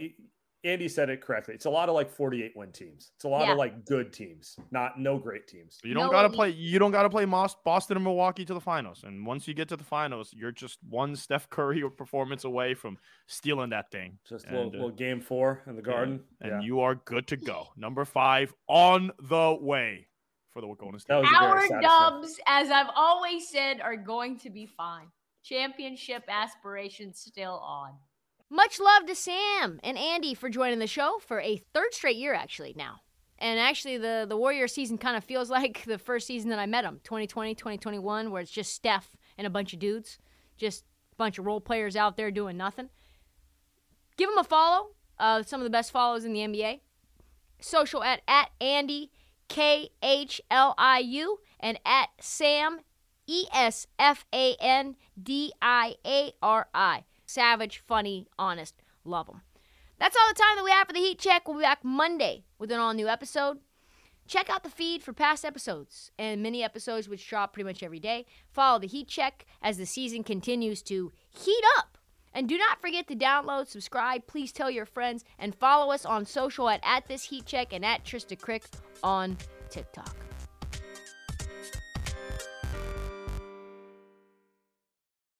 Andy said it correctly. It's a lot of like 48 win teams. It's a lot Yeah. of like good teams, not no great teams. You don't No gotta play. You don't gotta play Boston and Milwaukee to the finals. And once you get to the finals, you're just one Steph Curry performance away from stealing that thing. Just a And, little, uh, little game four in the yeah, garden. and Yeah. you are good to go. Number five on the way for the Golden State. That was a very Our Dubs, as I've always said, are going to be fine. Championship aspirations still on. Much love to Sam and Andy for joining the show for a third straight year, actually, now. And actually, the, the Warrior season kind of feels like the first season that I met them 2020, 2021, where it's just Steph and a bunch of dudes, just a bunch of role players out there doing nothing. Give them a follow. Uh, some of the best follows in the NBA. Social at, at Andy K H L I U and at Sam E S F A N D I A R I. Savage, funny, honest, love them. That's all the time that we have for the Heat Check. We'll be back Monday with an all new episode. Check out the feed for past episodes and mini episodes, which drop pretty much every day. Follow the Heat Check as the season continues to heat up. And do not forget to download, subscribe, please tell your friends, and follow us on social at, at this Heat Check and at Trista Crick on TikTok.